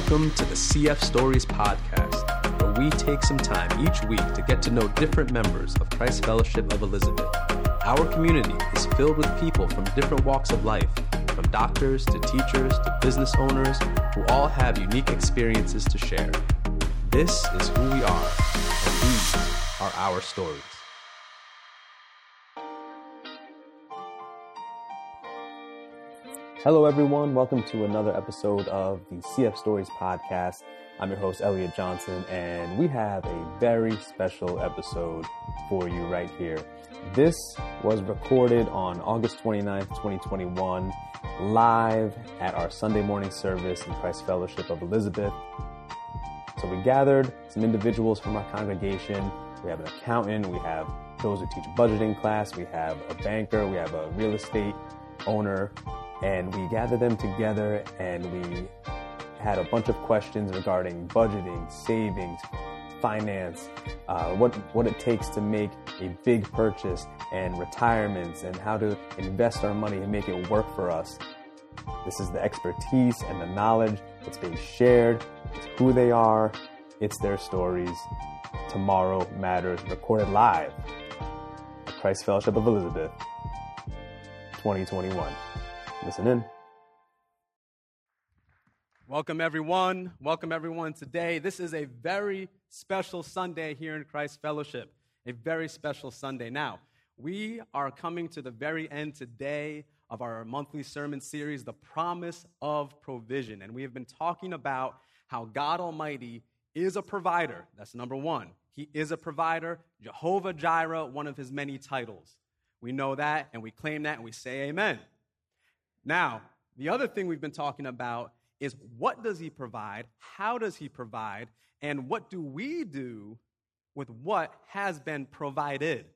Welcome to the CF Stories podcast, where we take some time each week to get to know different members of Christ Fellowship of Elizabeth. Our community is filled with people from different walks of life, from doctors to teachers to business owners, who all have unique experiences to share. This is who we are, and these are our stories. Hello, everyone. Welcome to another episode of the CF Stories podcast. I'm your host, Elliot Johnson, and we have a very special episode for you right here. This was recorded on August 29th, 2021, live at our Sunday morning service in Christ Fellowship of Elizabeth. So we gathered some individuals from our congregation. We have an accountant, we have those who teach budgeting class, we have a banker, we have a real estate owner, and we gathered them together and we had a bunch of questions regarding budgeting, savings, finance, uh, what what it takes to make a big purchase, and retirements, and how to invest our money and make it work for us. This is the expertise and the knowledge that's being shared. It's who they are. It's their stories. Tomorrow Matters, recorded live at Christ Fellowship of Elizabeth, 2021. Listen in. Welcome, everyone. Welcome, everyone, today. This is a very special Sunday here in Christ Fellowship. A very special Sunday. Now, we are coming to the very end today of our monthly sermon series, The Promise of Provision. And we have been talking about how God Almighty is a provider. That's number one. He is a provider. Jehovah Jireh, one of his many titles. We know that and we claim that and we say amen. Now, the other thing we've been talking about is what does he provide? How does he provide? And what do we do with what has been provided?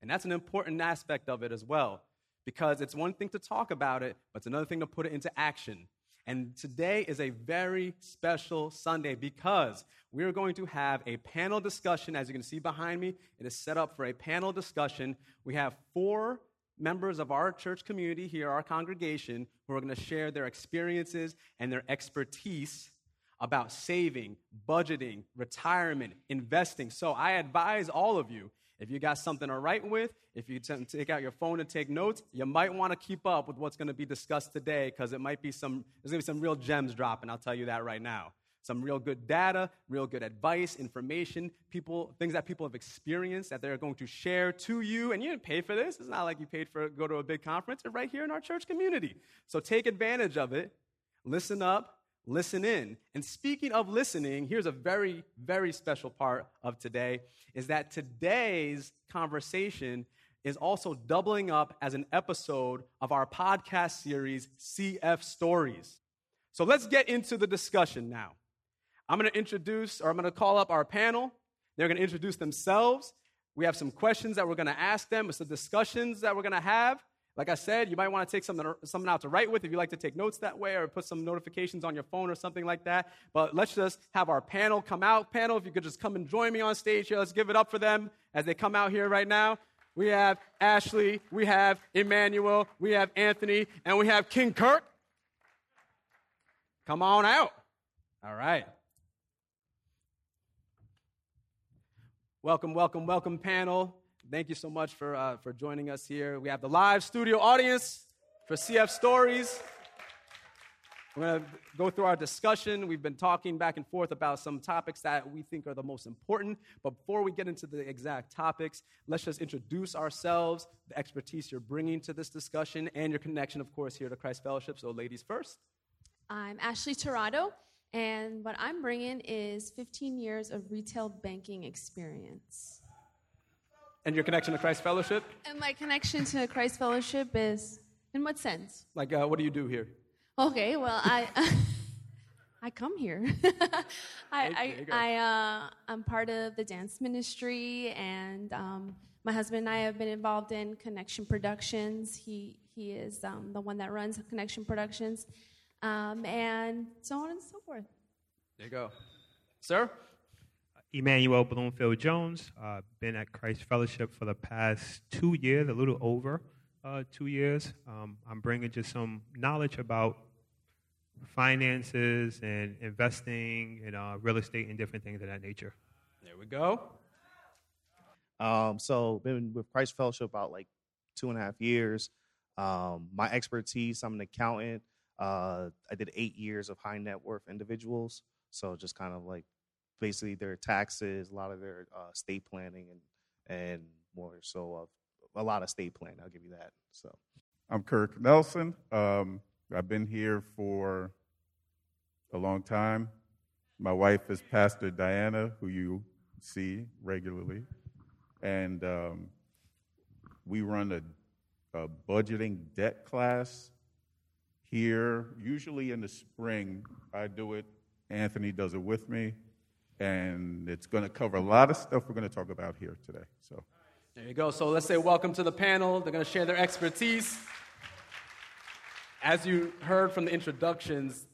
And that's an important aspect of it as well, because it's one thing to talk about it, but it's another thing to put it into action. And today is a very special Sunday because we're going to have a panel discussion. As you can see behind me, it is set up for a panel discussion. We have four members of our church community here, our congregation, who are going to share their experiences and their expertise about saving, budgeting, retirement, investing. So I advise all of you if you got something to write with, if you take out your phone and take notes, you might want to keep up with what's going to be discussed today because it might be some, there's going to be some real gems dropping. I'll tell you that right now some real good data, real good advice, information, people, things that people have experienced that they're going to share to you. And you didn't pay for this. It's not like you paid for go to a big conference. It's right here in our church community. So take advantage of it. Listen up, listen in. And speaking of listening, here's a very, very special part of today is that today's conversation is also doubling up as an episode of our podcast series, CF Stories. So let's get into the discussion now. I'm going to introduce, or I'm going to call up our panel. They're going to introduce themselves. We have some questions that we're going to ask them. It's the discussions that we're going to have. Like I said, you might want to take something, something out to write with if you like to take notes that way or put some notifications on your phone or something like that. But let's just have our panel come out. Panel, if you could just come and join me on stage here, let's give it up for them as they come out here right now. We have Ashley, we have Emmanuel, we have Anthony, and we have King Kirk. Come on out. All right. Welcome, welcome, welcome, panel. Thank you so much for, uh, for joining us here. We have the live studio audience for CF Stories. We're going to go through our discussion. We've been talking back and forth about some topics that we think are the most important. But before we get into the exact topics, let's just introduce ourselves, the expertise you're bringing to this discussion, and your connection, of course, here to Christ Fellowship. So, ladies first. I'm Ashley Tirado. And what I'm bringing is 15 years of retail banking experience. And your connection to Christ Fellowship? And my connection to Christ Fellowship is, in what sense? Like, uh, what do you do here? Okay, well, I. I come here. I, I, I, uh, I'm part of the dance ministry, and um, my husband and I have been involved in Connection Productions. He, he is um, the one that runs Connection Productions um, and so on and so forth. There you go. Sir? Emmanuel Bloomfield Jones. Uh, been at Christ Fellowship for the past two years, a little over uh, two years. Um, I'm bringing just some knowledge about finances and investing and uh, real estate and different things of that nature. There we go. Um, so been with Christ Fellowship about like two and a half years. Um, my expertise, I'm an accountant. Uh, I did eight years of high net worth individuals. So just kind of like basically their taxes, a lot of their uh, estate planning, and and more so of a lot of state planning. I'll give you that. So I'm Kirk Nelson. Um, I've been here for a long time. My wife is Pastor Diana, who you see regularly, and um, we run a, a budgeting debt class here. Usually in the spring, I do it. Anthony does it with me, and it's going to cover a lot of stuff we're going to talk about here today. So. There you go. So let's say welcome to the panel. They're going to share their expertise. As you heard from the introductions,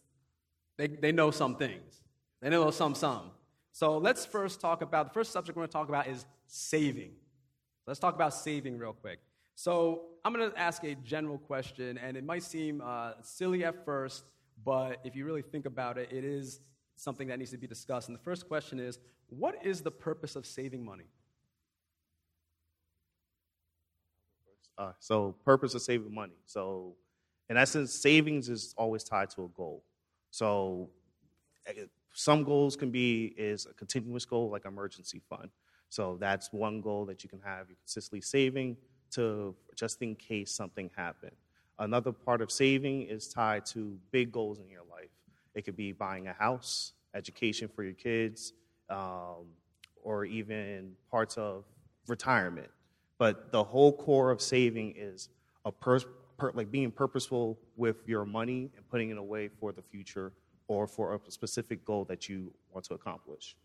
they, they know some things. They know some, some. So let's first talk about the first subject we're going to talk about is saving. Let's talk about saving real quick. So I'm going to ask a general question, and it might seem uh, silly at first, but if you really think about it, it is something that needs to be discussed. And the first question is what is the purpose of saving money? Uh, so purpose of saving money. So in essence, savings is always tied to a goal. So eh, some goals can be is a continuous goal like emergency fund. So that's one goal that you can have. You're consistently saving to just in case something happened. Another part of saving is tied to big goals in your life. It could be buying a house, education for your kids, um, or even parts of retirement. But the whole core of saving is a per, like being purposeful with your money and putting it away for the future or for a specific goal that you want to accomplish.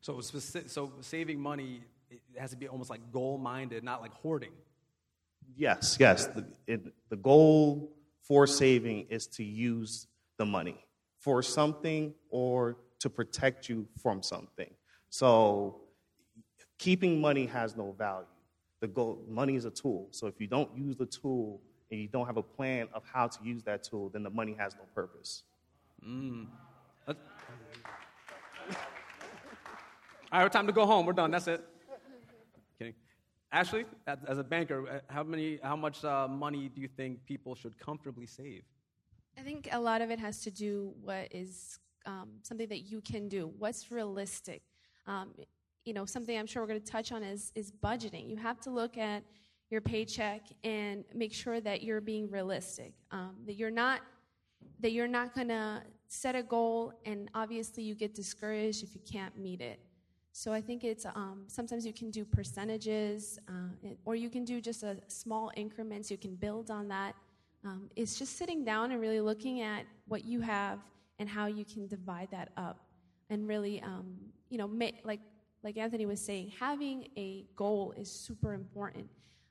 So, specific, so saving money it has to be almost like goal minded, not like hoarding. Yes, yes. The, it, the goal for saving is to use the money for something or to protect you from something. So, keeping money has no value the goal, money is a tool. So if you don't use the tool and you don't have a plan of how to use that tool, then the money has no purpose. Mm. All right, time to go home. We're done. That's it. Ashley, as a banker, uh, how many, how much uh, money do you think people should comfortably save? I think a lot of it has to do what is um, something that you can do. What's realistic? Um, you know, something I'm sure we're going to touch on is, is budgeting. You have to look at your paycheck and make sure that you're being realistic, um, that you're not that you're not going to set a goal and obviously you get discouraged if you can't meet it. So I think it's um, sometimes you can do percentages, uh, or you can do just a small increments. You can build on that. Um, it's just sitting down and really looking at what you have and how you can divide that up, and really, um, you know, like like Anthony was saying, having a goal is super important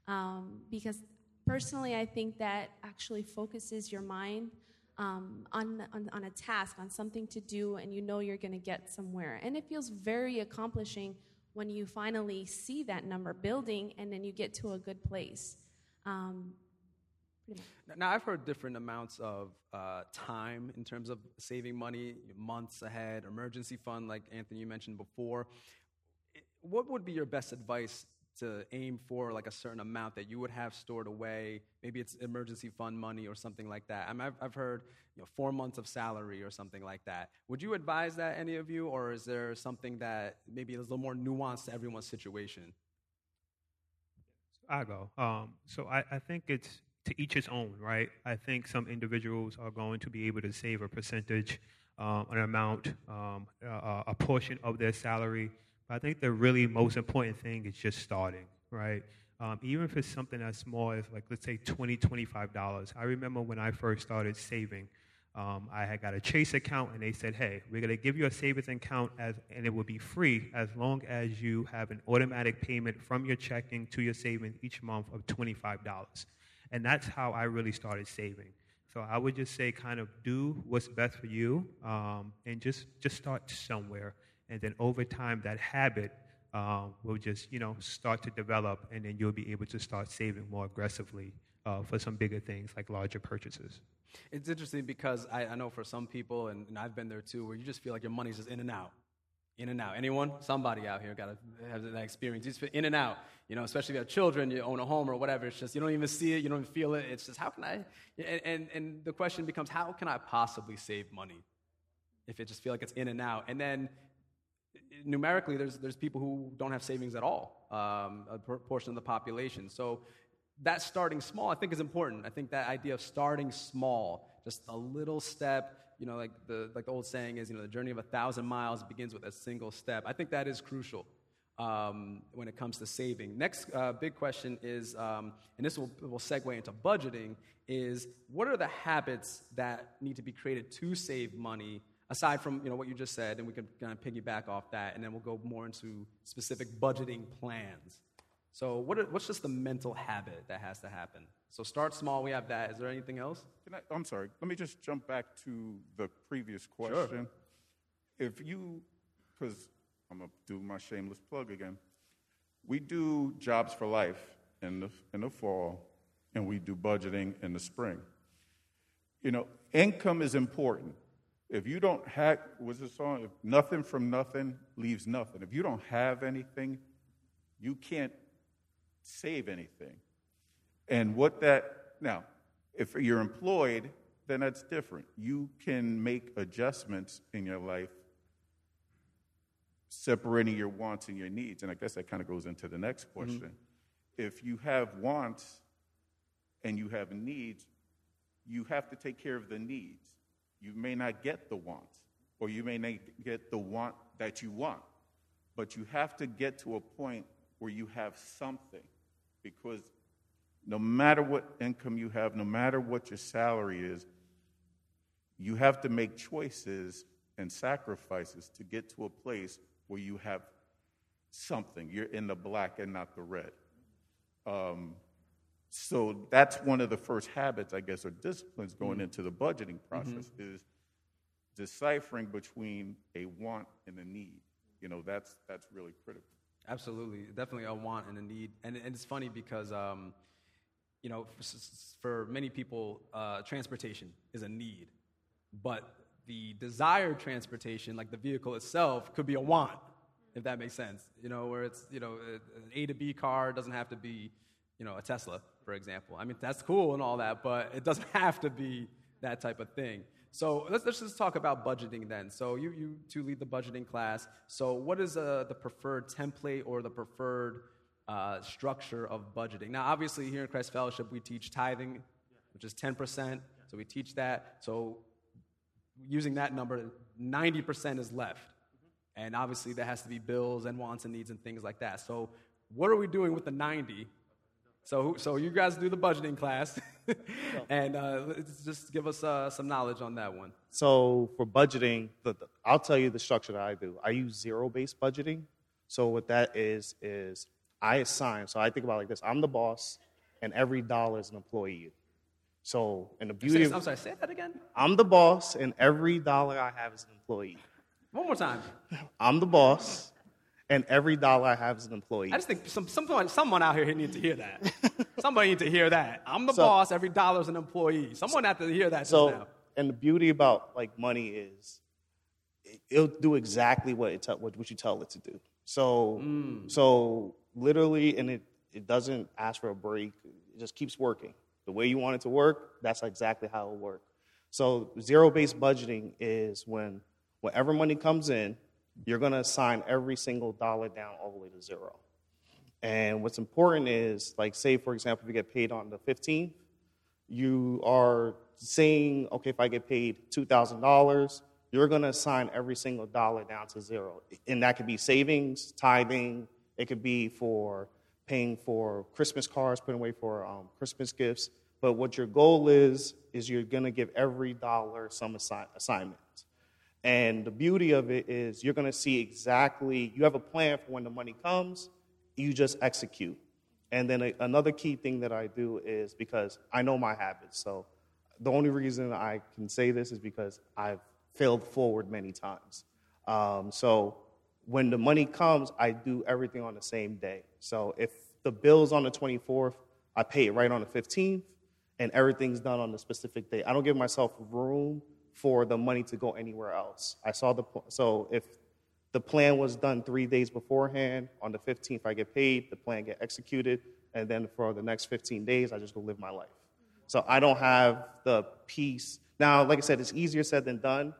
um, because personally, I think that actually focuses your mind um, on, on, on, a task, on something to do, and you know you're going to get somewhere. And it feels very accomplishing when you finally see that number building and then you get to a good place. Um, now, I've heard different amounts of uh, time in terms of saving money, months ahead, emergency fund, like Anthony you mentioned before what would be your best advice to aim for like a certain amount that you would have stored away? Maybe it's emergency fund money or something like that. I mean, I've, I've heard you know, four months of salary or something like that. Would you advise that, any of you, or is there something that maybe is a little more nuanced to everyone's situation? I go. Um, so I, I think it's to each his own, right? I think some individuals are going to be able to save a percentage, um, an amount, um, a, a portion of their salary I think the really most important thing is just starting, right? Um, even if it's something as small as, like, let's say $20, $25. I remember when I first started saving, um, I had got a Chase account, and they said, hey, we're going to give you a savings account, as, and it will be free as long as you have an automatic payment from your checking to your savings each month of $25. And that's how I really started saving. So I would just say, kind of do what's best for you, um, and just just start somewhere and then over time that habit um, will just you know start to develop and then you'll be able to start saving more aggressively uh, for some bigger things like larger purchases. It's interesting because I, I know for some people, and, and I've been there too, where you just feel like your money's just in and out in and out. Anyone? Somebody out here got to have that experience. Just in and out. You know, especially if you have children, you own a home or whatever. It's just you don't even see it, you don't even feel it. It's just how can I? And and, and the question becomes, how can I possibly save money if it just feel like it's in and out? And then numerically, there's there's people who don't have savings at all, um, a portion of the population. So that starting small, I think, is important. I think that idea of starting small, just a little step you know, like the, like the old saying is, you know, the journey of a thousand miles begins with a single step. I think that is crucial um, when it comes to saving. Next uh, big question is, um, and this will, will segue into budgeting, is what are the habits that need to be created to save money aside from you know what you just said, and we can kind of piggyback off that, and then we'll go more into specific budgeting plans. So, what are, what's just the mental habit that has to happen? So, start small. We have that. Is there anything else? I, am sorry. Let me just jump back to the previous question. Sure. If you, because I'm gonna do my shameless plug again. We do jobs for life in the in the fall, and we do budgeting in the spring. You know, income is important. If you don't have, what's the song? If nothing from nothing leaves nothing. If you don't have anything, you can't save anything. And what that, now, if you're employed, then that's different. You can make adjustments in your life, separating your wants and your needs. And I guess that kind of goes into the next mm-hmm. question. Mm-hmm. If you have wants and you have needs, you have to take care of the needs. You may not get the want, or you may not get the want that you want, but you have to get to a point where you have something because no matter what income you have, no matter what your salary is, you have to make choices and sacrifices to get to a place where you have something. You're in the black and not the red. Um, so that's one of the first habits, I guess, or disciplines going mm-hmm. into the budgeting process mm-hmm. is deciphering between a want and a need. You know, that's that's really critical. Absolutely, definitely a want and a need, and, and it's funny because um, you know for, for many people, uh, transportation is a need, but the desired transportation, like the vehicle itself, could be a want, if that makes sense. You know, where it's you know an A to B car doesn't have to be you know a Tesla, for example. I mean that's cool and all that, but it doesn't have to be that type of thing. So let's, let's just talk about budgeting then. So you, you two lead the budgeting class. So what is uh, the preferred template or the preferred uh, structure of budgeting? Now, obviously, here in Christ Fellowship, we teach tithing, which is 10%. So we teach that. So using that number, 90% is left. And obviously, there has to be bills and wants and needs and things like that. So what are we doing with the 90 so, so you guys do the budgeting class, and uh, just give us uh, some knowledge on that one. So for budgeting, the, the, I'll tell you the structure that I do. I use zero-based budgeting. So what that is is I assign. So I think about like this: I'm the boss, and every dollar is an employee. So, and the beauty. Say, I'm sorry. Say that again. I'm the boss, and every dollar I have is an employee. One more time. I'm the boss, and every dollar I have is an employee. I just think some, someone, someone out here needs to hear that. Somebody needs to hear that. I'm the so, boss, every dollar is an employee. Someone has to hear that. So, now. and the beauty about like money is it'll do exactly what, it what, what you tell it to do. So, mm. so literally, and it, it doesn't ask for a break, it just keeps working. The way you want it to work, that's exactly how it'll work. So, zero based budgeting is when whatever money comes in, you're going to assign every single dollar down all the way to zero. And what's important is, like, say, for example, if you get paid on the 15th, you are saying, okay, if I get paid $2,000, you're going to assign every single dollar down to zero. And that could be savings, tithing, it could be for paying for Christmas cards, putting away for um, Christmas gifts. But what your goal is, is you're going to give every dollar some assi- assignment. And the beauty of it is you're going to see exactly, you have a plan for when the money comes, you just execute. And then a, another key thing that I do is because I know my habits. So the only reason I can say this is because I've failed forward many times. Um, so when the money comes, I do everything on the same day. So if the bill's on the 24th, I pay it right on the 15th. and everything's done on a specific day. I don't give myself room for the money to go anywhere else. I saw the so if the plan was done three days beforehand, on the 15th I get paid, the plan get executed, and then for the next 15 days I just go live my life. So I don't have the peace. Now, like I said, it's easier said than done,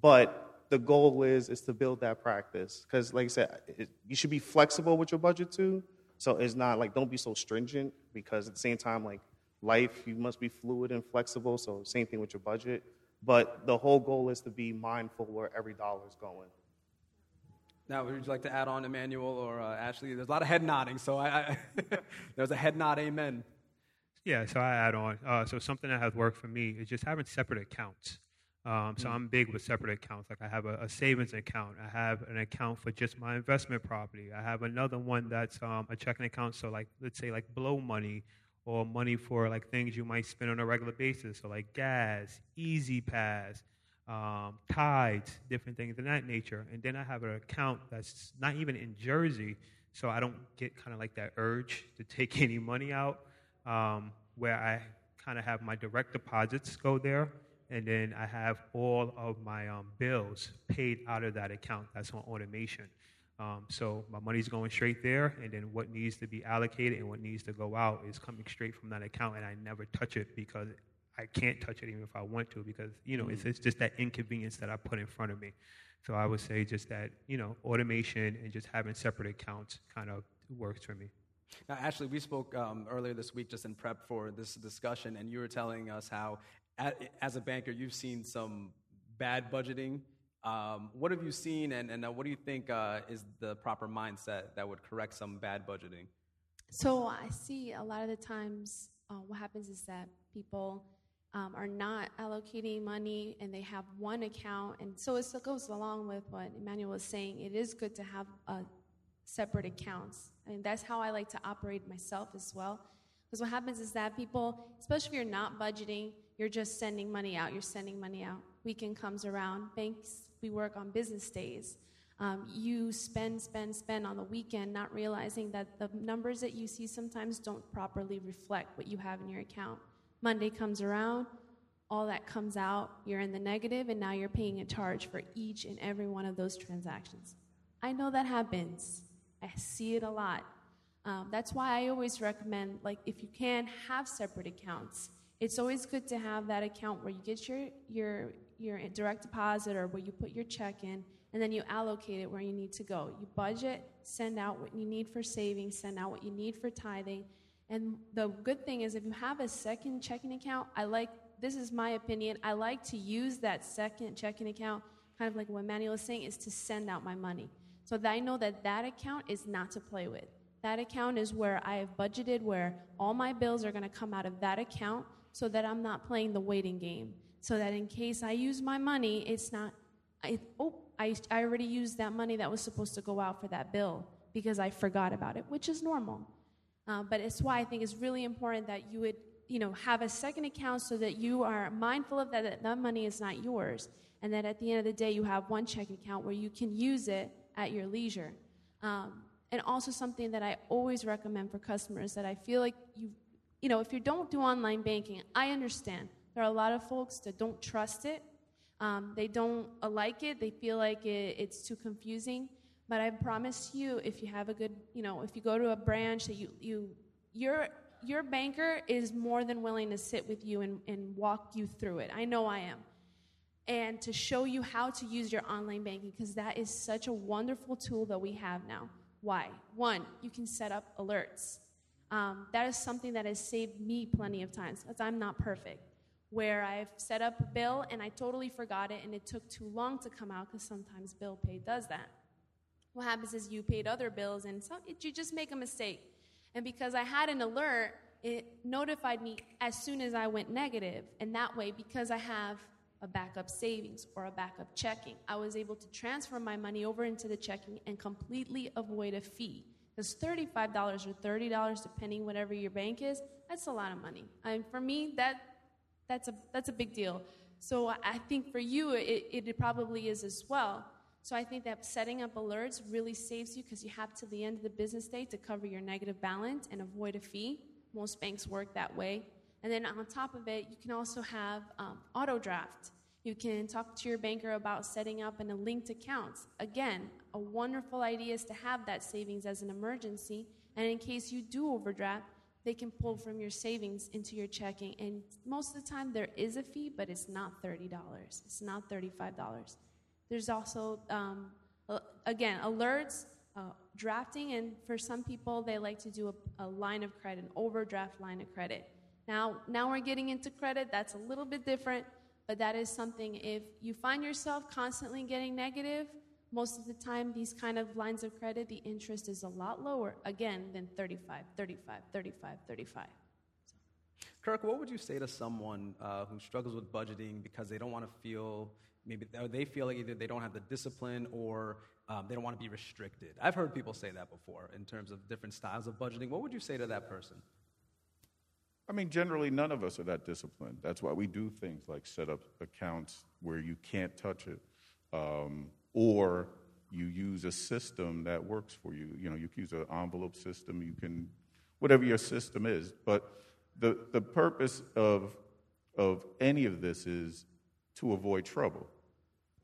but the goal is is to build that practice because, like I said, it, you should be flexible with your budget too. So it's not like don't be so stringent because at the same time, like life, you must be fluid and flexible. So same thing with your budget. But the whole goal is to be mindful where every dollar is going. Now, would you like to add on, Emmanuel or uh, Ashley? There's a lot of head nodding, so I, I there's a head nod, amen. Yeah, so I add on. Uh, so something that has worked for me is just having separate accounts. Um, so mm I'm big with separate accounts. Like I have a, a, savings account. I have an account for just my investment property. I have another one that's um, a checking account. So like let's say like blow money or money for like things you might spend on a regular basis. So like gas, E-ZPass, um, tithes, different things of that nature. And then I have an account that's not even in Jersey, so I don't get kind of like that urge to take any money out, um, where I kind of have my direct deposits go there, and then I have all of my um, bills paid out of that account. That's on automation. Um, so my money's going straight there, and then what needs to be allocated and what needs to go out is coming straight from that account, and I never touch it because I can't touch it even if I want to because you know mm. it's, it's just that inconvenience that I put in front of me. So I would say just that you know automation and just having separate accounts kind of works for me. Now, Ashley, we spoke um, earlier this week just in prep for this discussion, and you were telling us how, as a banker, you've seen some bad budgeting. Um, what have you seen, and, and uh, what do you think uh, is the proper mindset that would correct some bad budgeting? So I see a lot of the times uh, what happens is that people um, are not allocating money and they have one account. And so it goes along with what Emmanuel was saying. It is good to have uh, separate accounts. And that's how I like to operate myself as well. Because what happens is that people, especially if you're not budgeting, you're just sending money out. You're sending money out. Weekend comes around. Banks, we work on business days. Um, you spend, spend, spend on the weekend, not realizing that the numbers that you see sometimes don't properly reflect what you have in your account. Monday comes around, all that comes out, you're in the negative, and now you're paying a charge for each and every one of those transactions. I know that happens. I see it a lot. Um, that's why I always recommend, like, if you can, have separate accounts. It's always good to have that account where you get your, your, your direct deposit or where you put your check in, and then you allocate it where you need to go. You budget, send out what you need for savings, send out what you need for tithing, and the good thing is, if you have a second checking account, I like this is my opinion. I like to use that second checking account, kind of like what Manuel is saying, is to send out my money. So that I know that that account is not to play with. That account is where I have budgeted, where all my bills are going to come out of that account so that I'm not playing the waiting game. So that in case I use my money, it's not, I, oh, I, I already used that money that was supposed to go out for that bill because I forgot about it, which is normal. Uh, but it's why I think it's really important that you would, you know, have a second account so that you are mindful of that, that that money is not yours. And that at the end of the day, you have one checking account where you can use it at your leisure. Um, and also something that I always recommend for customers that I feel like you, you know, if you don't do online banking, I understand. There are a lot of folks that don't trust it. Um, they don't like it. They feel like it, it's too confusing. But I promise you, if you have a good, you know, if you go to a branch that you, you your, your banker is more than willing to sit with you and, and walk you through it. I know I am. And to show you how to use your online banking, because that is such a wonderful tool that we have now. Why? One, you can set up alerts. Um, that is something that has saved me plenty of times, because I'm not perfect. Where I've set up a bill and I totally forgot it, and it took too long to come out, because sometimes bill pay does that what happens is you paid other bills and so you just make a mistake. And because I had an alert, it notified me as soon as I went negative. And that way, because I have a backup savings or a backup checking, I was able to transfer my money over into the checking and completely avoid a fee. Because $35 or $30, depending whatever your bank is, that's a lot of money. And for me, that, that's, a, that's a big deal. So I think for you, it, it probably is as well. So I think that setting up alerts really saves you because you have to the end of the business day to cover your negative balance and avoid a fee. Most banks work that way. And then on top of it, you can also have um, auto draft. You can talk to your banker about setting up in a linked account. Again, a wonderful idea is to have that savings as an emergency. And in case you do overdraft, they can pull from your savings into your checking. And most of the time, there is a fee, but it's not $30. It's not $35. There's also, um, again, alerts, uh, drafting, and for some people, they like to do a, a line of credit, an overdraft line of credit. Now, now we're getting into credit. That's a little bit different, but that is something. If you find yourself constantly getting negative, most of the time, these kind of lines of credit, the interest is a lot lower, again, than 35, 35, 35, 35. Kirk, what would you say to someone uh, who struggles with budgeting because they don't want to feel maybe they feel like either they don't have the discipline or um, they don't want to be restricted? I've heard people say that before in terms of different styles of budgeting. What would you say to that person? I mean, generally, none of us are that disciplined. That's why we do things like set up accounts where you can't touch it, um, or you use a system that works for you. You know, you can use an envelope system, you can, whatever your system is. But the, the purpose of, of any of this is to avoid trouble.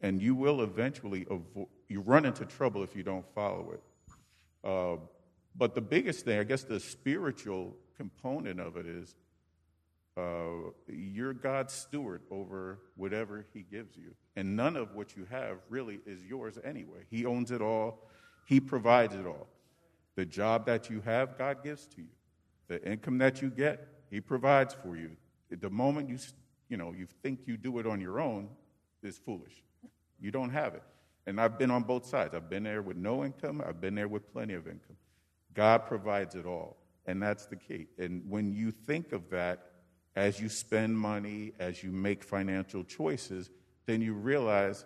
And you will eventually avoid, you run into trouble if you don't follow it. Uh, but the biggest thing, I guess the spiritual component of it is uh, you're God's steward over whatever He gives you. And none of what you have really is yours anyway. He owns it all, He provides it all. The job that you have, God gives to you. The income that you get, He provides for you. The moment you, you, know, you think you do it on your own is foolish. You don't have it. And I've been on both sides. I've been there with no income, I've been there with plenty of income. God provides it all. And that's the key. And when you think of that as you spend money, as you make financial choices, then you realize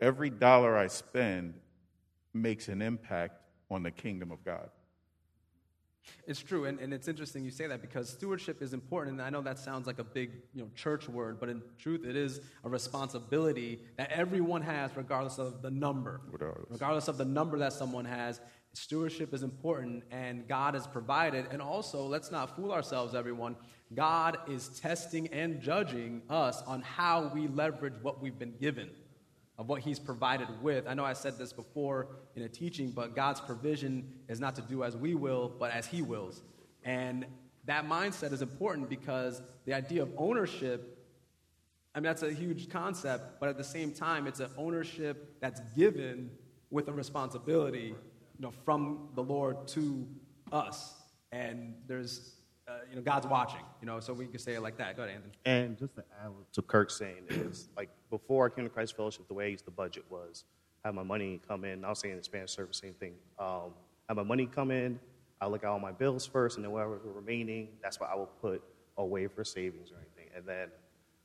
every dollar I spend makes an impact on the kingdom of God. It's true, and, and it's interesting you say that because stewardship is important, and I know that sounds like a big you know, church word, but in truth, it is a responsibility that everyone has, regardless of the number. Regardless. regardless of the number that someone has, stewardship is important and God has provided. And also, let's not fool ourselves, everyone. God is testing and judging us on how we leverage what we've been given, of what He's provided with. I know I said this before in a teaching, but God's provision is not to do as we will, but as He wills. And that mindset is important because the idea of ownership I mean, that's a huge concept, but at the same time, it's an ownership that's given with a responsibility you know, from the Lord to us. And there's, uh, you know, God's watching, you know, so we can say it like that. Go ahead, Anthony. And just to add to Kirk saying is, like, before I came to Christ Fellowship, the way I used to budget was have my money come in. I was saying in Spanish service, same thing. Um, have my money come in. I look at all my bills first, and then whatever remaining, that's what I will put away for savings or anything. And then,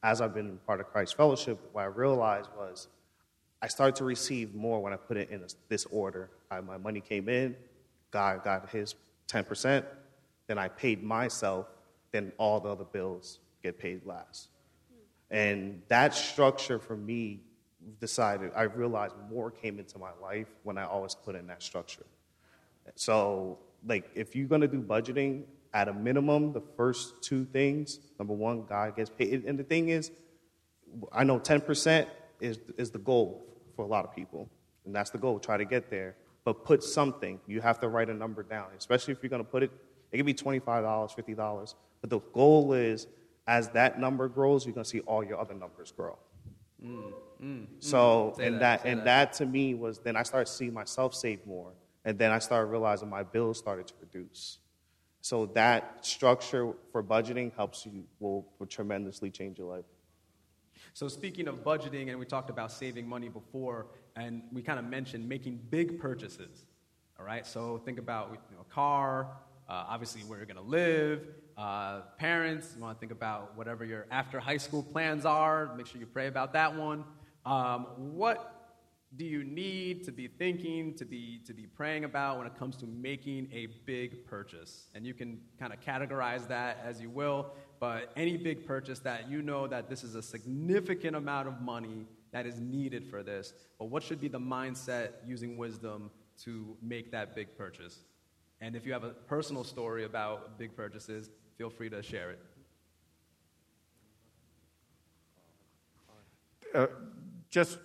as I've been part of Christ Fellowship, what I realized was I started to receive more when I put it in this order. I, my money came in, God got his 10%, then I paid myself, then all the other bills get paid last. And that structure for me decided, I realized more came into my life when I always put in that structure. So, like, if you're gonna do budgeting, at a minimum, the first two things number one, God gets paid. And the thing is, I know 10% is, is the goal for a lot of people. And that's the goal, try to get there. But put something. You have to write a number down, especially if you're going to put it, it could be $25, $50. But the goal is, as that number grows, you're going to see all your other numbers grow. Mm, mm, so, mm. and that, that and that. that to me was then I started seeing myself save more, and then I started realizing my bills started to reduce. So that structure for budgeting helps you will, will tremendously change your life. So, speaking of budgeting, and we talked about saving money before, and we kind of mentioned making big purchases. All right, so think about you know, a car, uh, obviously where you're going to live. Uh, parents, you want to think about whatever your after high school plans are. Make sure you pray about that one. Um, what do you need to be thinking, to be, to be praying about when it comes to making a big purchase? And you can kind of categorize that as you will but any big purchase that you know that this is a significant amount of money that is needed for this. But what should be the mindset using wisdom to make that big purchase? And if you have a personal story about big purchases, feel free to share it. Uh, just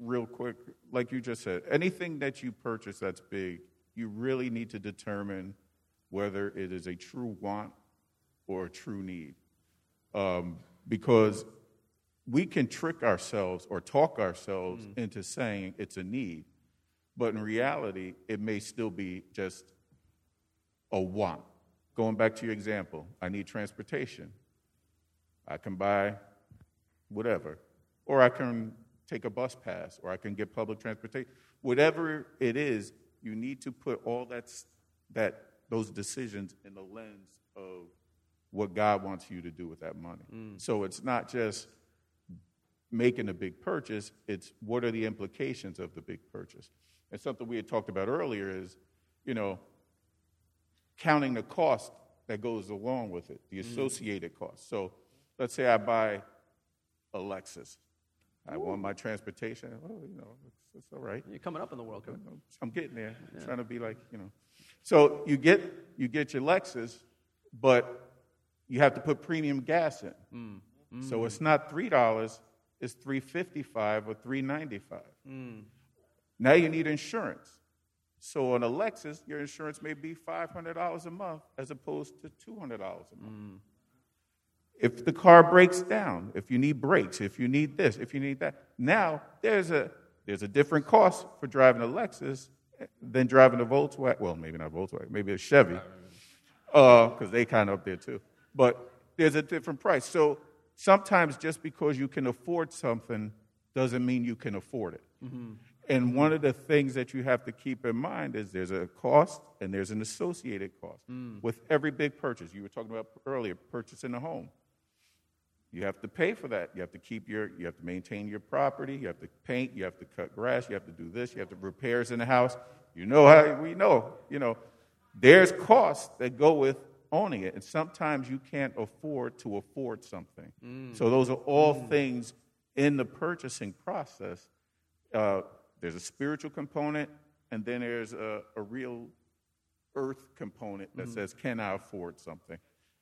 real quick, like you just said, anything that you purchase that's big, you really need to determine whether it is a true want or a true need. Um, because we can trick ourselves or talk ourselves mm. into saying it's a need, but in reality, it may still be just a want. Going back to your example, I need transportation. I can buy whatever, or I can take a bus pass, or I can get public transportation. Whatever it is, you need to put all that, that those decisions in the lens of what God wants you to do with that money. Mm. So it's not just making a big purchase, it's what are the implications of the big purchase. And something we had talked about earlier is, you know, counting the cost that goes along with it, the mm. associated mm. cost. So let's say I buy a Lexus. I Ooh. want my transportation. Oh, you know, it's, it's all right. You're coming up in the world, Coach. I'm getting there. Yeah. Trying to be like, you know. So you get you get your Lexus, but you have to put premium gas in. Mm. Mm. So it's not three dollars; it's three fifty-five or three ninety-five. Mm. Now you need insurance. So on a Lexus, your insurance may be five hundred dollars a month as opposed to two hundred dollars a month. Mm. If the car breaks down, if you need brakes, if you need this, if you need that, now there's a there's a different cost for driving a Lexus than driving a Volkswagen. Well, maybe not Volkswagen, maybe a Chevy, because uh, they kind of up there too. But there's a different price. So sometimes just because you can afford something doesn't mean you can afford it. Mm-hmm. And one of the things that you have to keep in mind is there's a cost and there's an associated cost mm. with every big purchase. You were talking about earlier, purchasing a home. You have to pay for that. You have to keep your, you have to maintain your property. You have to paint. You have to cut grass. You have to do this. You have to repairs in the house. You know how we know. You know, there's costs that go with owning it, and sometimes you can't afford to afford something. Mm. So those are all mm. things in the purchasing process. Uh, there's a spiritual component, and then there's a, a real earth component that mm. says, "Can I afford something?"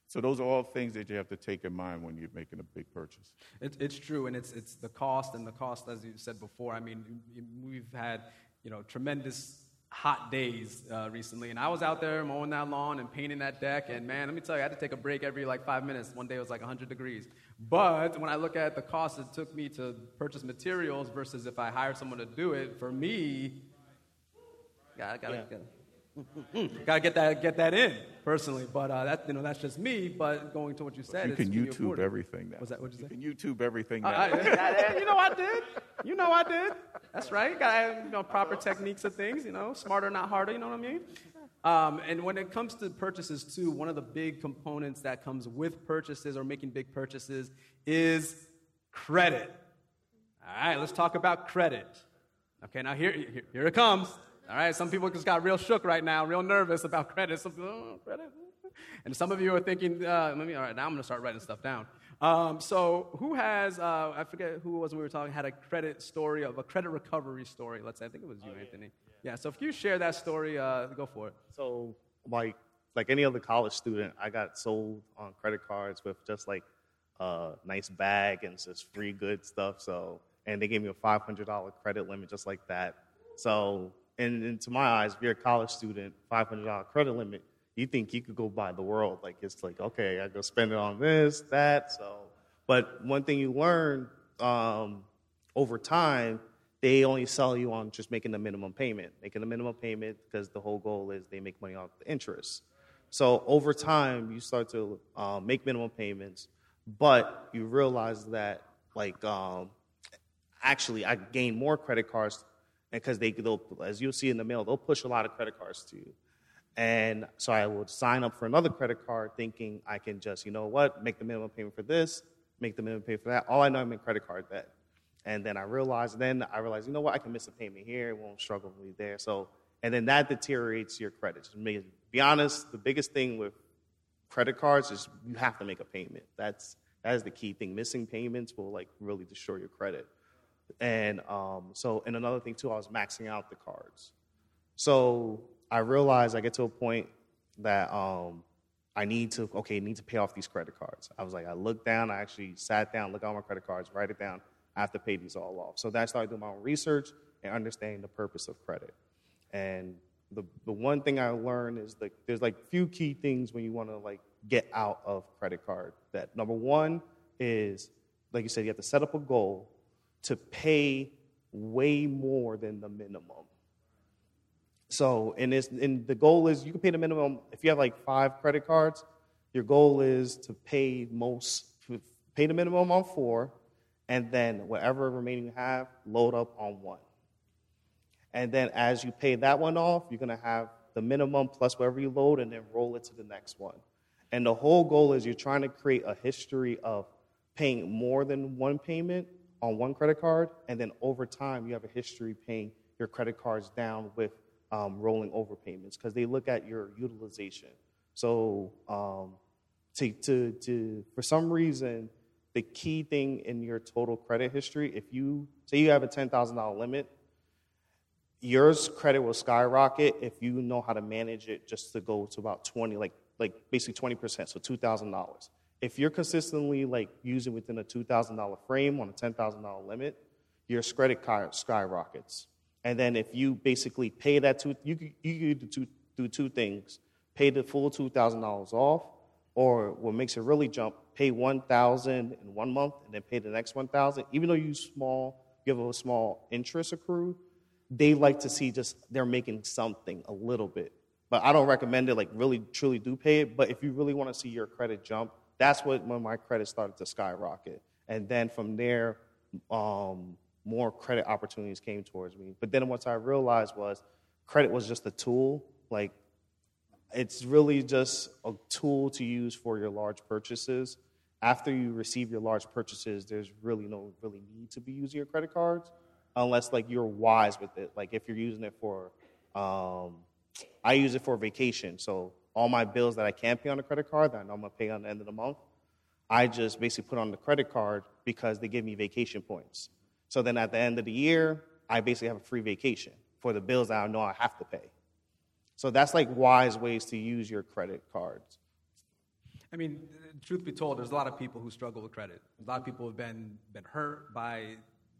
So those are all things that you have to take in mind when you're making a big purchase. It, it's true, and it's it's the cost and the cost, as you said before. I mean, we've had you know tremendous hot days uh, recently, and I was out there mowing that lawn and painting that deck. And man, let me tell you, I had to take a break every like five minutes. One day it was like 100 degrees. But when I look at the cost it took me to purchase materials versus if I hired someone to do it, for me, gotta, gotta, yeah. gotta, gotta get that get that in personally. But uh, that you know that's just me. But going to what you said, you can YouTube everything now. Was that what you, you say? can YouTube everything now. Uh, I, you know I did. You know I did. That's right. Got you know proper techniques of things. You know, smarter not harder. You know what I mean? Um, and when it comes to purchases too, one of the big components that comes with purchases or making big purchases is credit. All right, let's talk about credit. Okay, now here, here, here it comes. All right, some people just got real shook right now, real nervous about credit. Some people, oh, credit. And some of you are thinking, uh, let me, all right, now I'm going to start writing stuff down. Um, so, who has, uh, I forget who was we were talking, had a credit story of a credit recovery story, let's say. I think it was you, oh, Anthony. Yeah. yeah. so if you share that story, uh, go for it. So, like, like any other college student, I got sold on credit cards with just like a nice bag and just free good stuff. So, and they gave me a $500 credit limit just like that. So, and, and to my eyes, if you're a college student, $500 credit limit, you think you could go buy the world. Like it's like, okay, I go spend it on this, that. So, but one thing you learn um, over time, they only sell you on just making the minimum payment, making the minimum payment because the whole goal is they make money off the interest. So over time, you start to uh, make minimum payments, but you realize that like um, actually I gain more credit cards because they they'll as you'll see in the mail they'll push a lot of credit cards to you and so I would sign up for another credit card thinking I can just, you know what, make the minimum payment for this, make the minimum payment for that. All I know I'm in credit card debt. And then I realized, then I realized, you know what, I can miss a payment here, it won't struggle with me there. So, and then that deteriorates your credit. To be honest, the biggest thing with credit cards is you have to make a payment. That's that is the key thing. Missing payments will like really destroy your credit. And um, so, and another thing too, I was maxing out the cards. So I realized I get to a point that um, I need to, okay, need to pay off these credit cards. I was like, I looked down, I actually sat down, looked at all my credit cards, write it down. I have to pay these all off. So then I started doing my own research and understanding the purpose of credit. And the, the one thing I learned is like there's like few key things when you want to like get out of credit card. That number one is like you said, you have to set up a goal to pay way more than the minimum. So, and, it's, and the goal is you can pay the minimum if you have like five credit cards. Your goal is to pay most, pay the minimum on four, and then whatever remaining you have, load up on one. And then as you pay that one off, you're to have the minimum plus whatever you load, and then roll it to the next one. And the whole goal is you're trying to create a history of paying more than one payment on one credit card, and then over time you have a history paying your credit cards down with um, rolling over payments because they look at your utilization. So um, to, to, to, for some reason, the key thing in your total credit history, if you say you have a $10,000 limit, yours credit will skyrocket if you know how to manage it just to go to about 20, like, like basically 20%, so $2,000. If you're consistently like using within a $2,000 frame on a $10,000 limit, your credit card skyrockets. And then if you basically pay that two, you could, you could do, two, do two things: pay the full two thousand dollars off, or what makes it really jump, pay one thousand in one month and then pay the next one thousand. Even though you small, you have a small interest accrued, they like to see just they're making something a little bit. But I don't recommend it. Like really, truly do pay it. But if you really want to see your credit jump, that's what when my credit started to skyrocket. And then from there, um, more credit opportunities came towards me. But then what I realized was credit was just a tool. Like it's really just a tool to use for your large purchases. After you receive your large purchases, there's really no really need to be using your credit cards unless like you're wise with it. Like if you're using it for, um, I use it for vacation. So all my bills that I can't pay on a credit card that I know I'm gonna pay on the end of the month, I just basically put on the credit card because they give me vacation points. So then at the end of the year, I basically have a free vacation for the bills that I know I have to pay. So that's like wise ways to use your credit cards. I mean, truth be told, there's a lot of people who struggle with credit. A lot of people have been, been hurt by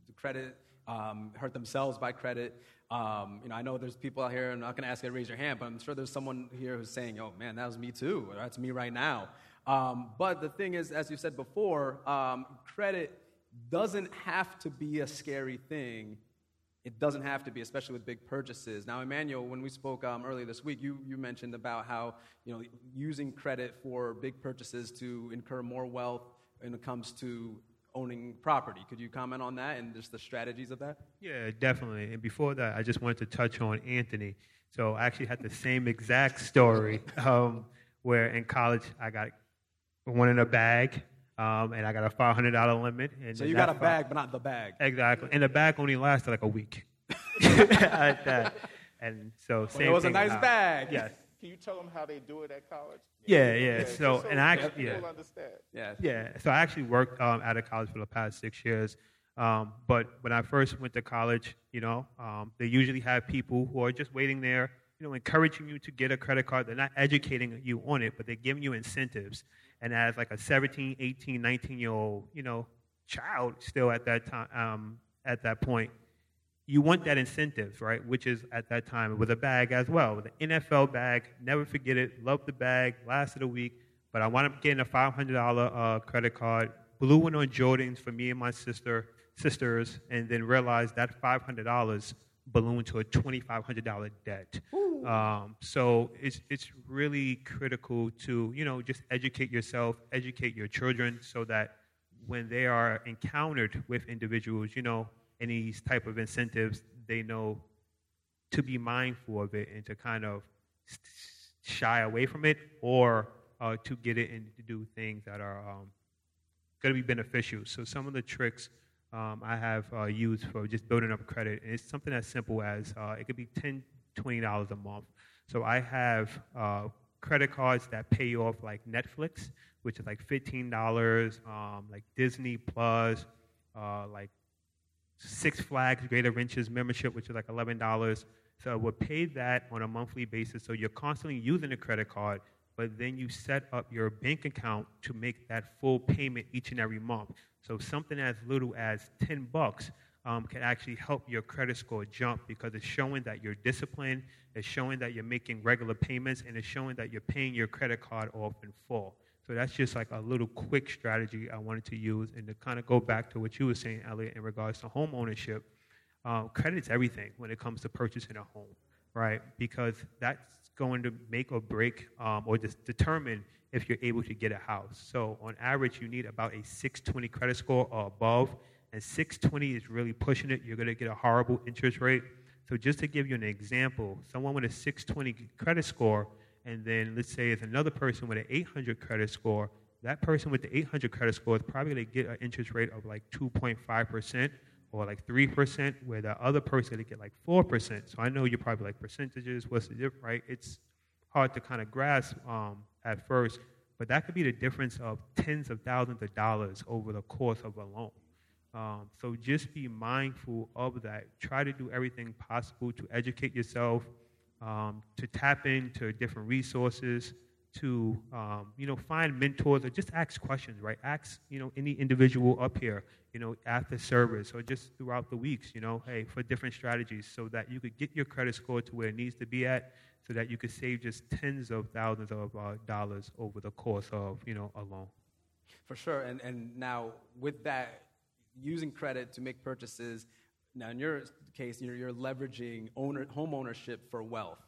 the credit, um, hurt themselves by credit. Um, you know, I know there's people out here, and I'm not going to ask you to raise your hand, but I'm sure there's someone here who's saying, oh man, that was me too, or that's me right now. Um, but the thing is, as you said before, um, credit doesn't have to be a scary thing. It doesn't have to be, especially with big purchases. Now, Emmanuel, when we spoke um, earlier this week, you, you mentioned about how you know using credit for big purchases to incur more wealth when it comes to owning property. Could you comment on that and just the strategies of that? Yeah, definitely. And before that, I just wanted to touch on Anthony. So I actually had the same exact story um, where in college I got one in a bag um, and I got a five hundred dollar limit. And so you got a bag, but not the bag. Exactly, and the bag only lasted like a week. and so same well, it was thing a nice bag. Yes. Can you tell them how they do it at college? Yeah, yeah. yeah so, so, and I actually, yeah, understand. Yeah, yeah. So I actually worked um, out of college for the past six years. Um, but when I first went to college, you know, um, they usually have people who are just waiting there, you know, encouraging you to get a credit card. They're not educating you on it, but they're giving you incentives and as like a 17, 18, 19 year old, you know, child still at that time, um, at that point, you want that incentive, right? Which is at that time with a bag as well, with an NFL bag. Never forget it. Love the bag. Lasted a week, but I wound up getting a $500 uh, credit card. Blew one on Jordans for me and my sister sisters, and then realized that $500 ballooned to a $2,500 debt. Um, so it's, it's really critical to, you know, just educate yourself, educate your children so that when they are encountered with individuals, you know, any type of incentives, they know to be mindful of it and to kind of shy away from it or uh, to get it and to do things that are um, going to be beneficial. So some of the tricks um, I have uh, used for just building up credit. And it's something as simple as uh, it could be $10, $20 a month. So I have uh, credit cards that pay off like Netflix, which is like $15, um, like Disney Plus, uh, like Six Flags Greater Adventures membership, which is like $11. So we'll pay that on a monthly basis. So you're constantly using the credit card, but then you set up your bank account to make that full payment each and every month. So something as little as 10 bucks um, can actually help your credit score jump because it's showing that you're disciplined, it's showing that you're making regular payments, and it's showing that you're paying your credit card off in full. So that's just like a little quick strategy I wanted to use. And to kind of go back to what you were saying, Elliot, in regards to home ownership, uh, credit's everything when it comes to purchasing a home, right? Because that's going to make or break um, or determine if you're able to get a house. So on average, you need about a 620 credit score or above and 620 is really pushing it, you're going to get a horrible interest rate. So just to give you an example, someone with a 620 credit score, and then let's say it's another person with an 800 credit score, that person with the 800 credit score is probably going to get an interest rate of like 2.5% or like 3%, where the other person they get like 4%. So I know you're probably like percentages, what's the difference, right? It's hard to kind of grasp um, at first, but that could be the difference of tens of thousands of dollars over the course of a loan. Um, so just be mindful of that. Try to do everything possible to educate yourself, um, to tap into different resources, to um, you know find mentors or just ask questions. Right? Ask you know any individual up here, you know, after service or just throughout the weeks. You know, hey, for different strategies, so that you could get your credit score to where it needs to be at, so that you could save just tens of thousands of uh, dollars over the course of you know a loan. For sure, and and now with that using credit to make purchases. Now, in your case, you're, you're leveraging owner, home ownership for wealth.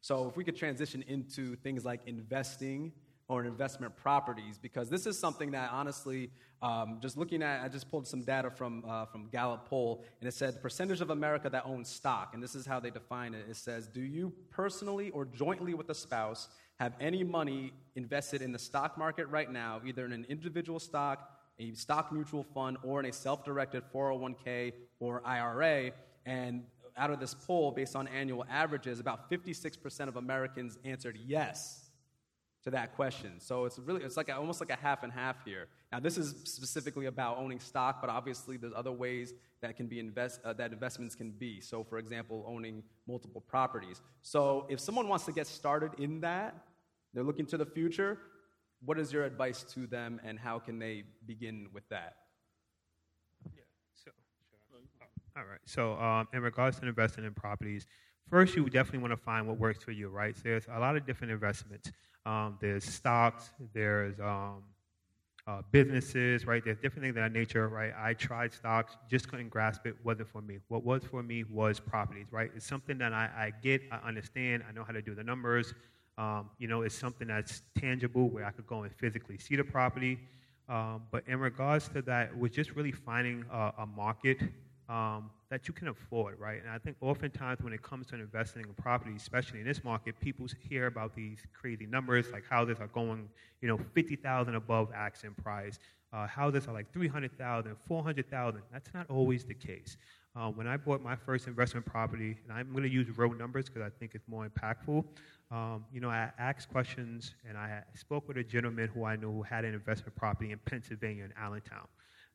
So, if we could transition into things like investing or investment properties, because this is something that honestly, um, just looking at, I just pulled some data from, uh, from Gallup poll, and it said percentage of America that owns stock, and this is how they define it. It says, Do you personally or jointly with a spouse have any money invested in the stock market right now, either in an individual stock, a stock mutual fund or in a self directed 401k or IRA. And out of this poll, based on annual averages, about 56% of Americans answered yes to that question. So it's really it's like a, almost like a half and half here. Now this is specifically about owning stock, but obviously there's other ways that can be invest uh, that investments can be. So for example, owning multiple properties. So if someone wants to get started in that, they're looking to the future, what is your advice to them, and how can they begin with that? Yeah. So, all right. So, um, in regards to investing in properties, first you definitely want to find what works for you, right? So there's a lot of different investments. Um, there's stocks. There's um, uh, businesses, right? There's different things of that nature, right? I tried stocks, just couldn't grasp it, wasn't for me. What was for me was properties, right? It's something that I, I get, I understand, I know how to do the numbers, um, you know, it's something that's tangible where I could go and physically see the property. Um, but in regards to that, was just really finding a, a market um, that you can afford, right? And I think oftentimes when it comes to investing in property, especially in this market, people hear about these crazy numbers, like houses are going, you know, 50,000 above asking price. Uh, houses are like 300,000, 400,000. That's not always the case. Uh, when I bought my first investment property, and I'm going to use row numbers because I think it's more impactful, um, you know, I asked questions and I spoke with a gentleman who I knew who had an investment property in Pennsylvania in Allentown.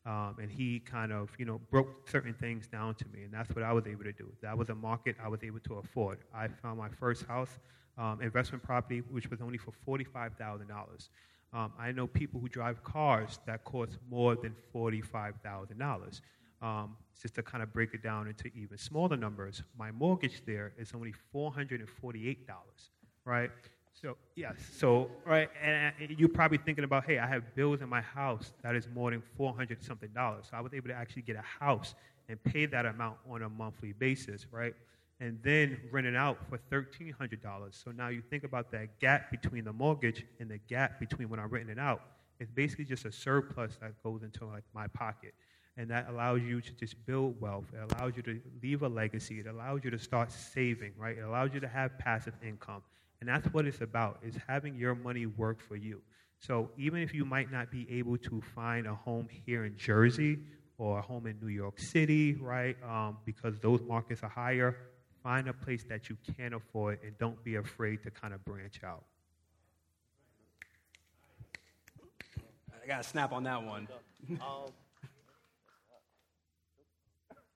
Um, and he kind of, you know, broke certain things down to me, and that's what I was able to do. That was a market I was able to afford. I found my first house um, investment property, which was only for forty-five thousand dollars. Um, I know people who drive cars that cost more than forty-five thousand dollars. Um, just to kind of break it down into even smaller numbers, my mortgage there is only four hundred and forty-eight dollars right? So, yes, so, right, and you're probably thinking about, hey, I have bills in my house that is more than 400 something dollars. So I was able to actually get a house and pay that amount on a monthly basis, right? And then rent it out for $1,300. So now you think about that gap between the mortgage and the gap between when I'm renting it out. It's basically just a surplus that goes into like my pocket. And that allows you to just build wealth. It allows you to leave a legacy. It allows you to start saving, right? It allows you to have passive income. And that's what it's about, is having your money work for you. So even if you might not be able to find a home here in Jersey or a home in New York City, right, um, because those markets are higher, find a place that you can afford and don't be afraid to kind of branch out. I got to snap on that one.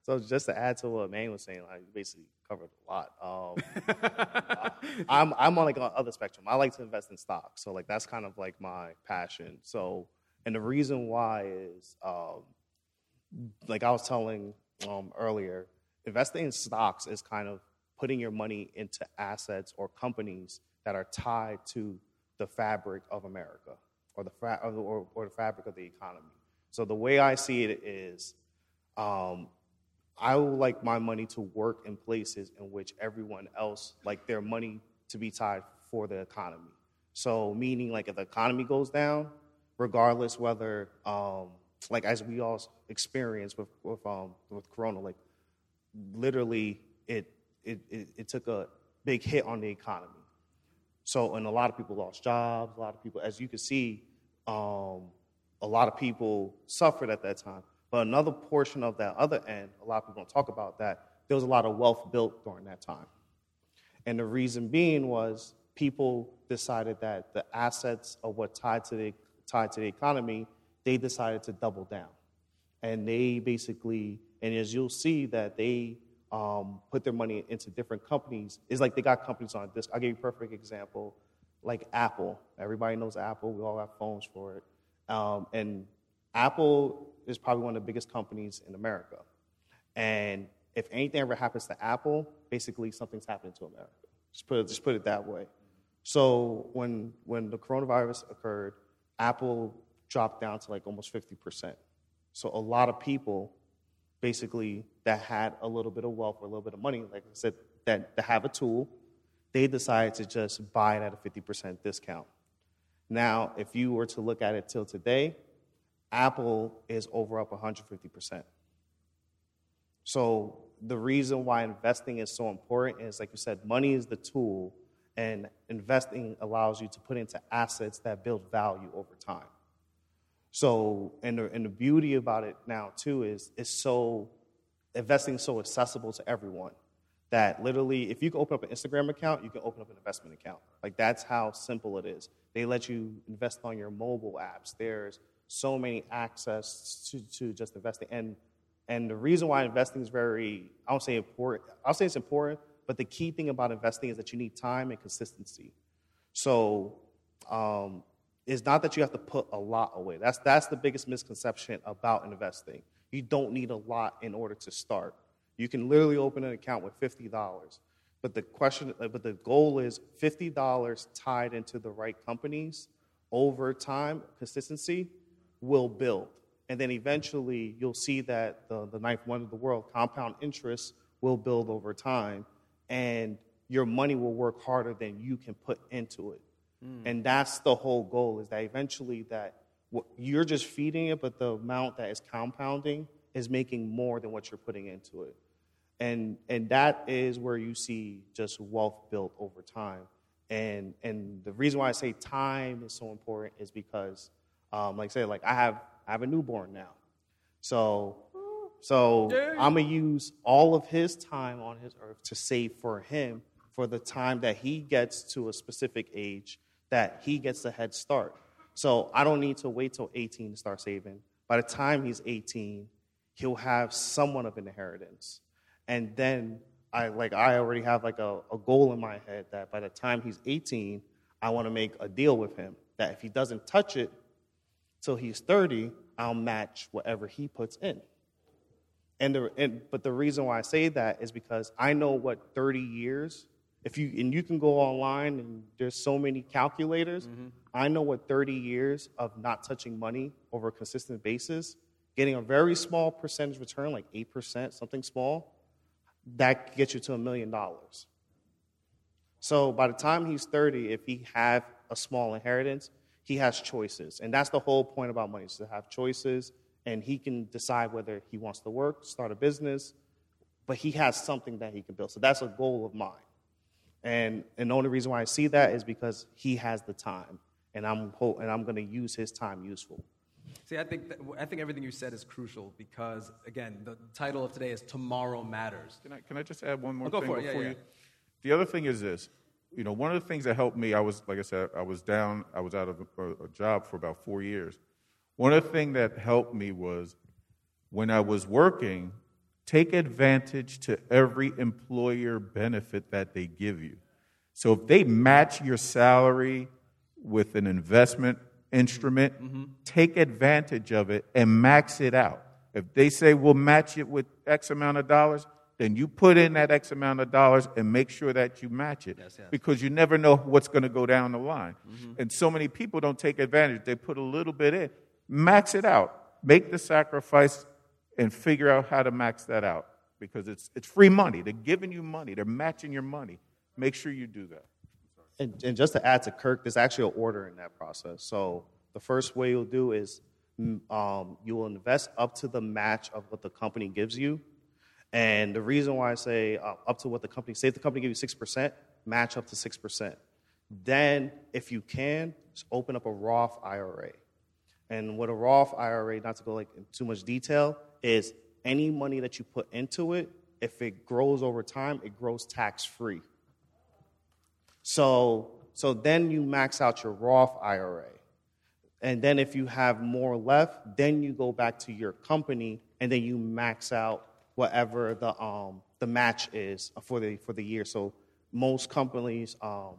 so just to add to what Mang was saying, like basically covered a lot. Um, I'm I'm on like on other spectrum. I like to invest in stocks, so like that's kind of like my passion. So, and the reason why is, um, like I was telling um, earlier, investing in stocks is kind of putting your money into assets or companies that are tied to the fabric of America or the or, or the fabric of the economy. So the way I see it is, um, I would like my money to work in places in which everyone else like their money to be tied for the economy. So meaning like if the economy goes down, regardless whether um, like as we all experience with with um, with Corona, like literally it, it it it took a big hit on the economy. So and a lot of people lost jobs. A lot of people, as you can see, um, a lot of people suffered at that time. But another portion of that other end, a lot of people don't talk about that, there was a lot of wealth built during that time. And the reason being was people decided that the assets of what tied to the, tied to the economy, they decided to double down. And they basically, and as you'll see, that they um, put their money into different companies. It's like they got companies on this. I'll give you a perfect example, like Apple. Everybody knows Apple. We all have phones for it. Um, and Apple is probably one of the biggest companies in America. And if anything ever happens to Apple, basically something's happening to America. Just put it, just put it that way. So when, when the coronavirus occurred, Apple dropped down to like almost 50%. So a lot of people basically that had a little bit of wealth or a little bit of money, like I said, that, that have a tool, they decided to just buy it at a 50% discount. Now, if you were to look at it till today, Apple is over up 150%. So the reason why investing is so important is, like you said, money is the tool, and investing allows you to put into assets that build value over time. So, and the, and the beauty about it now too is it's so investing is so accessible to everyone that literally, if you can open up an Instagram account, you can open up an investment account. Like that's how simple it is. They let you invest on your mobile apps. There's so many access to, to just investing. And, and the reason why investing is very, I don't say important, I'll say it's important, but the key thing about investing is that you need time and consistency. So um, it's not that you have to put a lot away. That's, that's the biggest misconception about investing. You don't need a lot in order to start. You can literally open an account with $50. But the question, but the goal is $50 tied into the right companies over time, consistency, will build. And then eventually you'll see that the, the ninth wonder of the world, compound interest, will build over time. And your money will work harder than you can put into it. Mm. And that's the whole goal is that eventually that you're just feeding it, but the amount that is compounding is making more than what you're putting into it. And, and that is where you see just wealth built over time. And, and the reason why I say time is so important is because um, like I said, like I have I have a newborn now, so so I'm gonna use all of his time on his earth to save for him for the time that he gets to a specific age that he gets a head start. So I don't need to wait till 18 to start saving. By the time he's 18, he'll have somewhat of an inheritance, and then I like I already have like a, a goal in my head that by the time he's 18, I want to make a deal with him that if he doesn't touch it till he's 30, I'll match whatever he puts in. And, the, and but the reason why I say that is because I know what 30 years, if you and you can go online and there's so many calculators, mm-hmm. I know what 30 years of not touching money over a consistent basis, getting a very small percentage return, like 8%, something small, that gets you to a million dollars. So by the time he's 30, if he have a small inheritance, he has choices. And that's the whole point about money, is to have choices, and he can decide whether he wants to work, start a business, but he has something that he can build. So that's a goal of mine. And, and the only reason why I see that is because he has the time, and I'm, and I'm going to use his time useful. See, I think, that, I think everything you said is crucial because, again, the title of today is Tomorrow Matters. Can I, can I just add one more oh, thing before yeah, yeah. you? The other thing is this you know, one of the things that helped me, I was, like I said, I was down, I was out of a, a job for about four years. One of the things that helped me was when I was working, take advantage to every employer benefit that they give you. So if they match your salary with an investment instrument, mm-hmm. take advantage of it and max it out. If they say we'll match it with X amount of dollars, then you put in that X amount of dollars and make sure that you match it yes, yes. because you never know what's going to go down the line. Mm-hmm. And so many people don't take advantage. They put a little bit in, max it out, make the sacrifice, and figure out how to max that out because it's, it's free money. They're giving you money, they're matching your money. Make sure you do that. And, and just to add to Kirk, there's actually an order in that process. So the first way you'll do is mm, um, you will invest up to the match of what the company gives you and the reason why I say uh, up to what the company, say if the company gives you 6%, match up to 6%. Then, if you can, just open up a Roth IRA. And what a Roth IRA, not to go like too much detail, is any money that you put into it, if it grows over time, it grows tax free. So, so then you max out your Roth IRA. And then if you have more left, then you go back to your company and then you max out whatever the um, the match is for the for the year. So most companies, um,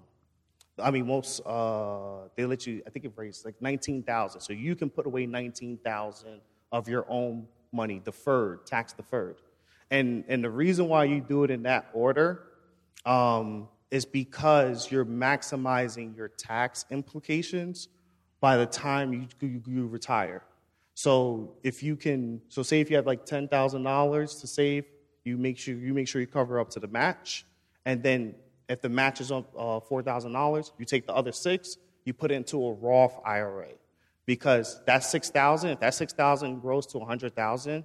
I mean, most uh, they let you. I think it raised like nineteen thousand. So you can put away nineteen thousand of your own money, deferred, tax deferred. And and the reason why you do it in that order um, is because you're maximizing your tax implications by the time you, you, you retire. So if you can, so say if you have like ten thousand dollars to save, you make sure you make sure you cover up to the match, and then if the match is on uh, four thousand dollars, you take the other six, you put it into a Roth IRA, because that six thousand, if that six thousand grows to a hundred thousand,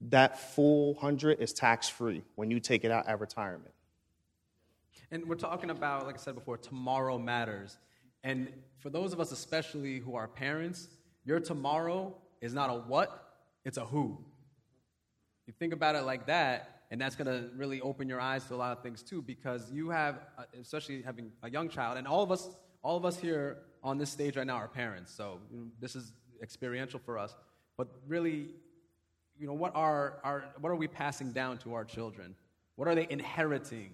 that full hundred is tax free when you take it out at retirement. And we're talking about, like I said before, tomorrow matters. And for those of us, especially who are parents, your tomorrow is not a what, it's a who. You think about it like that, and that's going to really open your eyes to a lot of things too, because you have, uh, especially having a young child, and all of us, all of us here on this stage right now are parents, so you know, this is experiential for us. But really, you know, what are, our, what are we passing down to our children? What are they inheriting?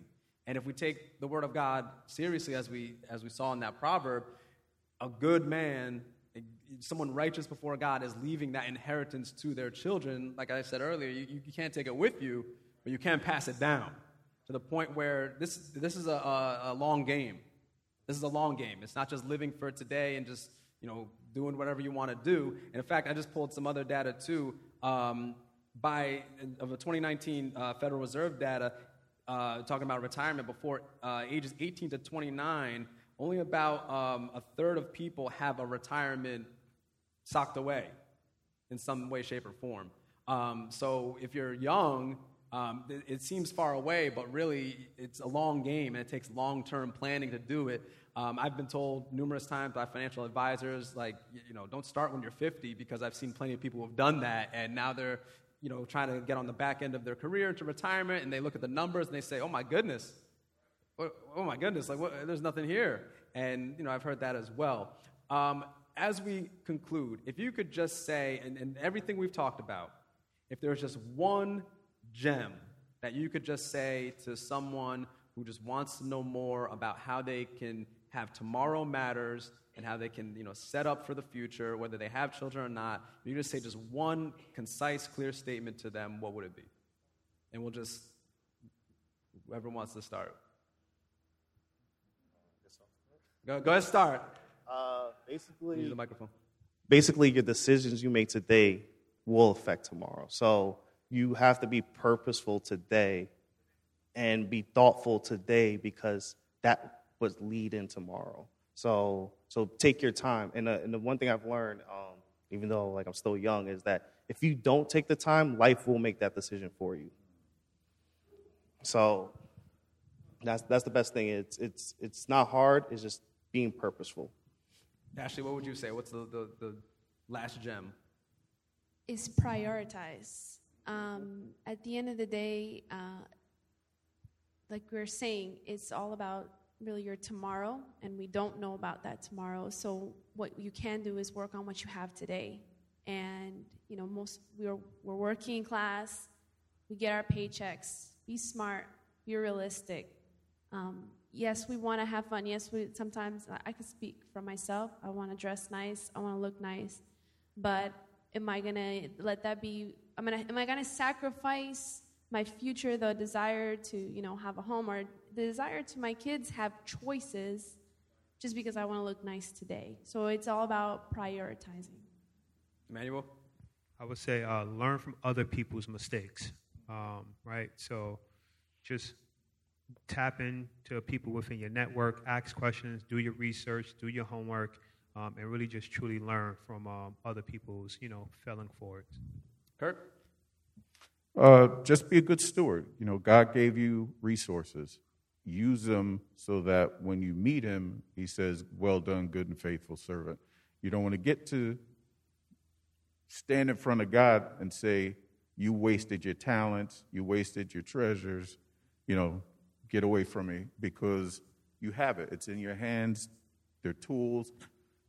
And if we take the Word of God seriously, as we, as we saw in that proverb, a good man someone righteous before God is leaving that inheritance to their children, like I said earlier, you, you can't take it with you, but you can pass it down to the point where this, this is a, a, a long game. This is a long game. It's not just living for today and just, you know, doing whatever you want to do. And in fact, I just pulled some other data too. Um, by of the 2019 uh, Federal Reserve data, uh, talking about retirement before uh, ages 18 to 29, only about um, a third of people have a retirement socked away in some way, shape, or form. Um, so if you're young, um, it, it, seems far away, but really it's a long game and it takes long term planning to do it. Um, I've been told numerous times by financial advisors, like, you know, don't start when you're 50 because I've seen plenty of people who have done that and now they're, you know, trying to get on the back end of their career into retirement and they look at the numbers and they say, oh my goodness, oh my goodness, like, what, there's nothing here. And, you know, I've heard that as well. As we conclude, if you could just say, and, and everything we've talked about, if there's just one gem that you could just say to someone who just wants to know more about how they can have tomorrow matters and how they can you know set up for the future whether they have children or not you just say just one concise clear statement to them what would it be? And we'll just whoever wants to start. Go, go ahead and start uh, basically, use the microphone. Basically, your decisions you make today will affect tomorrow. So you have to be purposeful today and be thoughtful today because that would lead in tomorrow. So, so take your time. And, uh, and the one thing I've learned, um, even though like I'm still young, is that if you don't take the time, life will make that decision for you. So that's that's the best thing. It's it's it's not hard. It's just being purposeful. Ashley, what would you say? What's the, the, the last gem? Is prioritize. Um, at the end of the day, uh, like we are saying, it's all about really your tomorrow, and we don't know about that tomorrow. So what you can do is work on what you have today. And you know, most we're we're working class. we get our paychecks. Be smart, be realistic. Um, yes, we want to have fun. Yes, we sometimes I can speak for myself. I want to dress nice. I want to look nice. But am I gonna let that be? I'm gonna. Am I gonna sacrifice my future, the desire to you know have a home, or the desire to my kids have choices, just because I want to look nice today? So it's all about prioritizing. Emmanuel, I would say uh, learn from other people's mistakes. Um, right. So just tap into people within your network, ask questions, do your research, do your homework, um, and really just truly learn from um, other people's, you know, failing forwards. Kirk? Uh, just be a good steward. You know, God gave you resources. Use them so that when you meet Him, He says, Well done, good and faithful servant. You don't want to get to stand in front of God and say, You wasted your talents, you wasted your treasures, you know, get away from me because you have it. It's in your hands, they're tools.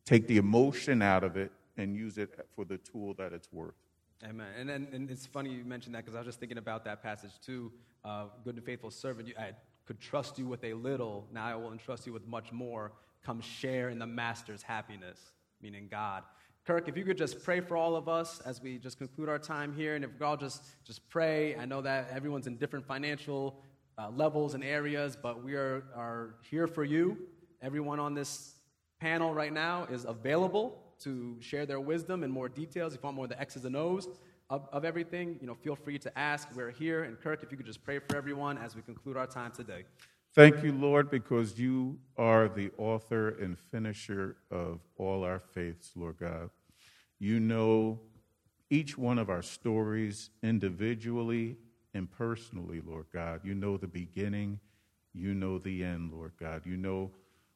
Take the emotion out of it and use it for the tool that it's worth. Amen. And, and, and it's funny you mentioned that because I was just thinking about that passage too. Uh, good and faithful servant, you, I could trust you with a little, now I will entrust you with much more. Come share in the master's happiness, meaning God. Kirk, if you could just pray for all of us as we just conclude our time here, and if we all just, just pray. I know that everyone's in different financial uh, levels and areas, but we are, are here for you. Everyone on this panel right now is available to share their wisdom and more details. If you want more of the X's and O's of, of everything, you know, feel free to ask. We're here. And Kirk, if you could just pray for everyone as we conclude our time today. Thank you, Lord, because you are the author and finisher of all our faiths, Lord God. You know each one of our stories individually and personally, Lord God. You know the beginning, you know the end, Lord God. You know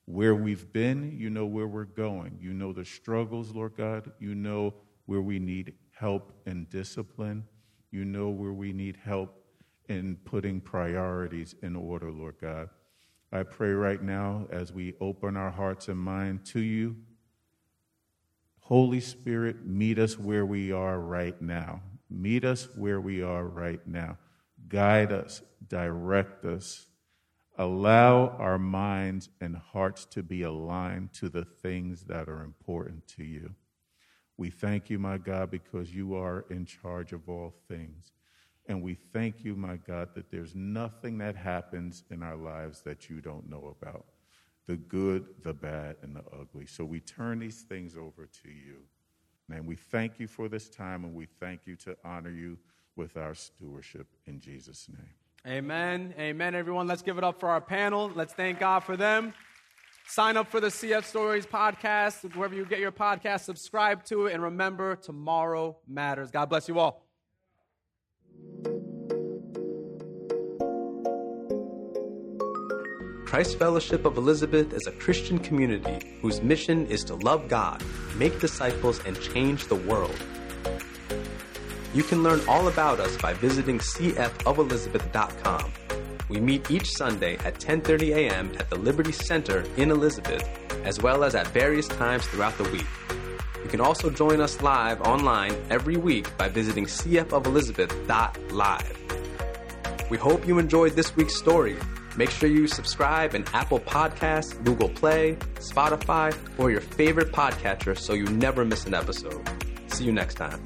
where we've been, you know where we're going. You know the struggles, Lord God. You know where we need help and discipline. You know where we need help in putting priorities in order, Lord God. I pray right now as we open our hearts and mind to you. Holy Spirit, meet us where we are right now. Meet us where we are right now. Guide us, direct us, Allow our minds and hearts to be aligned to the things that are important to you. We thank you, my God, because you are in charge of all things. And we thank you, my God, that there's nothing that happens in our lives that you don't know about the good, the bad, and the ugly. So we turn these things over to you. And we thank you for this time, and we thank you to honor you with our stewardship in Jesus' name. Amen. Amen, everyone. Let's give it up for our panel. Let's thank God for them. Sign up for the CF Stories podcast, wherever you get your podcast, subscribe to it, and remember, tomorrow matters. God bless you all. Christ Fellowship of Elizabeth is a Christian community whose mission is to love God, make disciples, and change the world. You can learn all about us by visiting cfofelizabeth.com. We meet each Sunday at 10:30 a.m. at the Liberty Center in Elizabeth, as well as at various times throughout the week. You can also join us live online every week by visiting cfofelizabeth.live. We hope you enjoyed this week's story. Make sure you subscribe in Apple Podcasts, Google Play, Spotify, or your favorite podcatcher so you never miss an episode. See you next time.